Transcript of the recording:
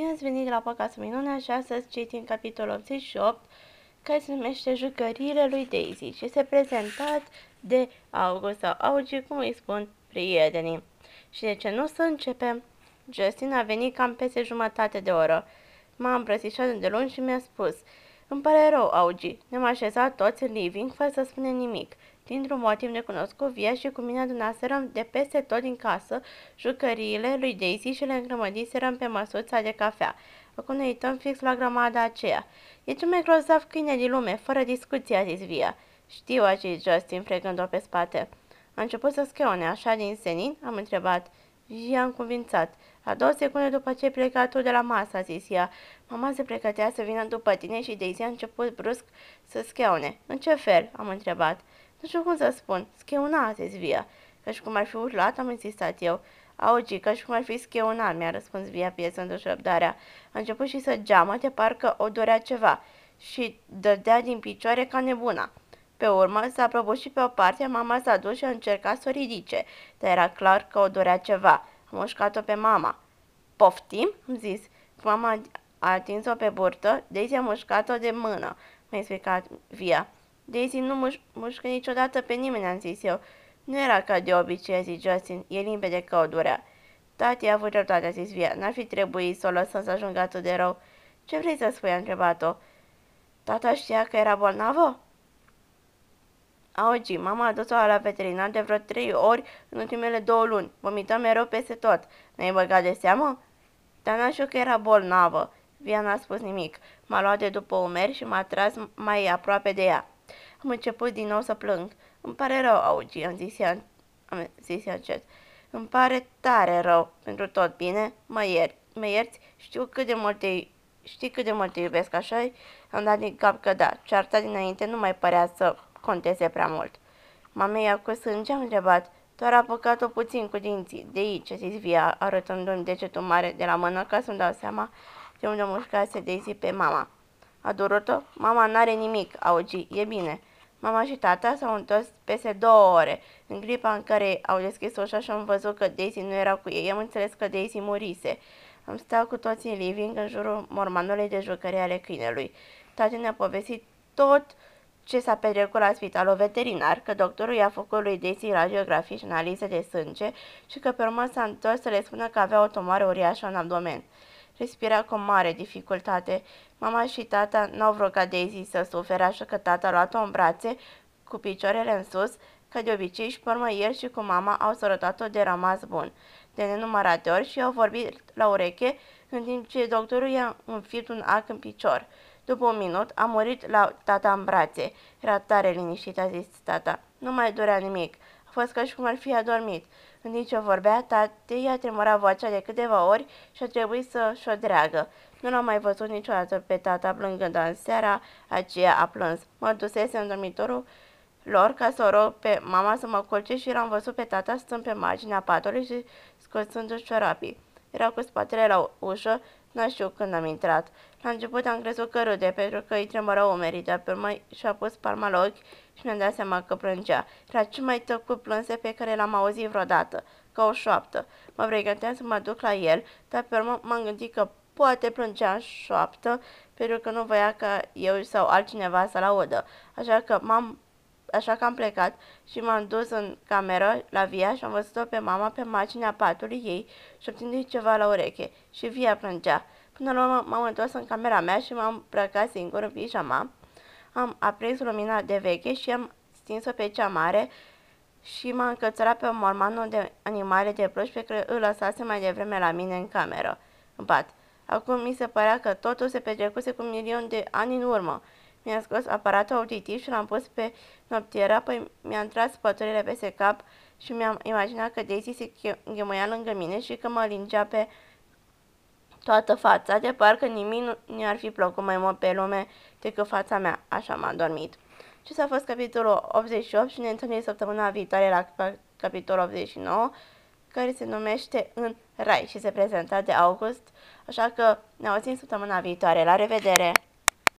Bine ați venit la Podcastul Minunea și astăzi citim capitolul 88 care se numește Jucăriile lui Daisy și este prezentat de August sau Augi, cum îi spun prietenii. Și de ce nu să începem? Justin a venit cam peste jumătate de oră. M-a îmbrățișat de luni și mi-a spus Îmi pare rău, Augi, ne-am așezat toți în living fără să spunem nimic. Dintr-un motiv necunoscut, Via și cu mine adunaserăm de peste tot din casă jucăriile lui Daisy și le îngrămădiserăm pe măsuța de cafea. Acum ne uităm fix la grămada aceea. E cel mai grozav câine din lume, fără discuție, a zis Via. Știu, a zis Justin, frecând-o pe spate. A început să scheone, așa din senin? Am întrebat. Via am convințat. La două secunde după ce pleca tu de la masă, a zis ea. Mama se pregătea să vină după tine și Daisy a început brusc să scheone. În ce fel? Am întrebat. Nu știu cum să spun. Scheuna, a zis Via. Ca și cum ar fi urlat, am insistat eu. Augi, ca și cum ar fi scheuna, mi-a răspuns Via, piesându-și răbdarea. A început și să geamă, de parcă o dorea ceva și dădea din picioare ca nebuna. Pe urmă, s-a prăbușit pe o parte, mama s-a dus și a încercat să o ridice, dar era clar că o dorea ceva. Am mușcat-o pe mama. Poftim? am zis. Mama a atins-o pe burtă, Daisy a mușcat-o de mână, mi-a explicat Via. Daisy nu muș- mușcă niciodată pe nimeni, am zis eu. Nu era ca de obicei, a zis Justin. E limpede că o durea. Tati a avut dreptate, a zis Via. N-ar fi trebuit să o lăsăm să ajungă atât de rău. Ce vrei să spui, a întrebat-o. Tata știa că era bolnavă? Augi, mama a dus-o la veterinar de vreo trei ori în ultimele două luni. Vomită mereu peste tot. N-ai băgat de seamă? Dar n-a știu că era bolnavă. Via n-a spus nimic. M-a luat de după umeri și m-a tras mai aproape de ea. Am început din nou să plâng. Îmi pare rău, Augi, am zis ea, am zis ea încet. Îmi pare tare rău pentru tot, bine? Mă iert, mă ierți? Știu cât de mult te, știi cât de mult te iubesc, așa Am dat din cap că da, cearta dinainte nu mai părea să conteze prea mult. Mamei a cu sânge am întrebat. Doar a păcat-o puțin cu dinții. De aici, zis Via, arătându-mi degetul mare de la mână ca să-mi dau seama de unde mușcase Daisy pe mama. A durut-o? Mama n-are nimic, augi, e bine. Mama și tata s-au întors peste două ore. În clipa în care au deschis ușa și am văzut că Daisy nu era cu ei, am înțeles că Daisy murise. Am stat cu toții în living în jurul mormanului de jucării ale câinelui. Tati ne-a povestit tot ce s-a petrecut la spitalul veterinar, că doctorul i-a făcut lui Daisy radiografii și analize de sânge și că pe urmă s-a întors să le spună că avea o tumoare uriașă în abdomen. Respira cu mare dificultate. Mama și tata n-au vrut ca Daisy să sufere, așa că tata a luat-o în brațe, cu picioarele în sus, ca de obicei și pe urmă el și cu mama au sărătat-o de rămas bun. De nenumărate ori și au vorbit la ureche, în timp ce doctorul i-a înfipt un ac în picior. După un minut a murit la tata în brațe. Era tare liniștit, a zis tata. Nu mai durea nimic. A fost ca și cum ar fi adormit. În timp ce vorbea, tatei a tremurat vocea de câteva ori și a trebuit să-și o dreagă. Nu l-am mai văzut niciodată pe tata plângând în seara aceea a plâns. Mă dusese în dormitorul lor ca să o rog pe mama să mă culce și l-am văzut pe tata stând pe marginea patului și scoțându-și ciorapii. Era cu spatele la ușă, nu știu când am intrat. La început am crezut că râde pentru că îi tremură umerii, dar pe urmă și-a pus palma la ochi și mi-am dat seama că plângea. Era cel mai tăcut plânse pe care l-am auzit vreodată, ca o șoaptă. Mă pregăteam să mă duc la el, dar pe urmă m-am gândit că poate plângea în șoaptă, pentru că nu voia ca eu sau altcineva să-l audă. Așa că m-am așa că am plecat și m-am dus în cameră la Via și am văzut-o pe mama pe marginea patului ei, șoptindu-i ceva la ureche. Și Via plângea. Până la urmă m-am întors în camera mea și m-am îmbrăcat singur în pijama. Am aprins lumina de veche și am stins-o pe cea mare și m-am încățărat pe mormanul de animale de pluș pe care îl lăsase mai devreme la mine în cameră, în pat. Acum mi se părea că totul se petrecuse cu un milion de ani în urmă. Mi-am scos aparatul auditiv și l-am pus pe noptieră, apoi mi-am tras păturile peste cap și mi-am imaginat că Daisy se ghemuia lângă mine și că mă lingea pe toată fața, de parcă nimic nu mi-ar fi plăcut mai mult pe lume decât fața mea. Așa m-am dormit. Ce s-a fost capitolul 88 și ne întâlnim săptămâna viitoare la capitolul 89, care se numește În Rai și se prezenta de August, așa că ne auzim săptămâna viitoare. La revedere!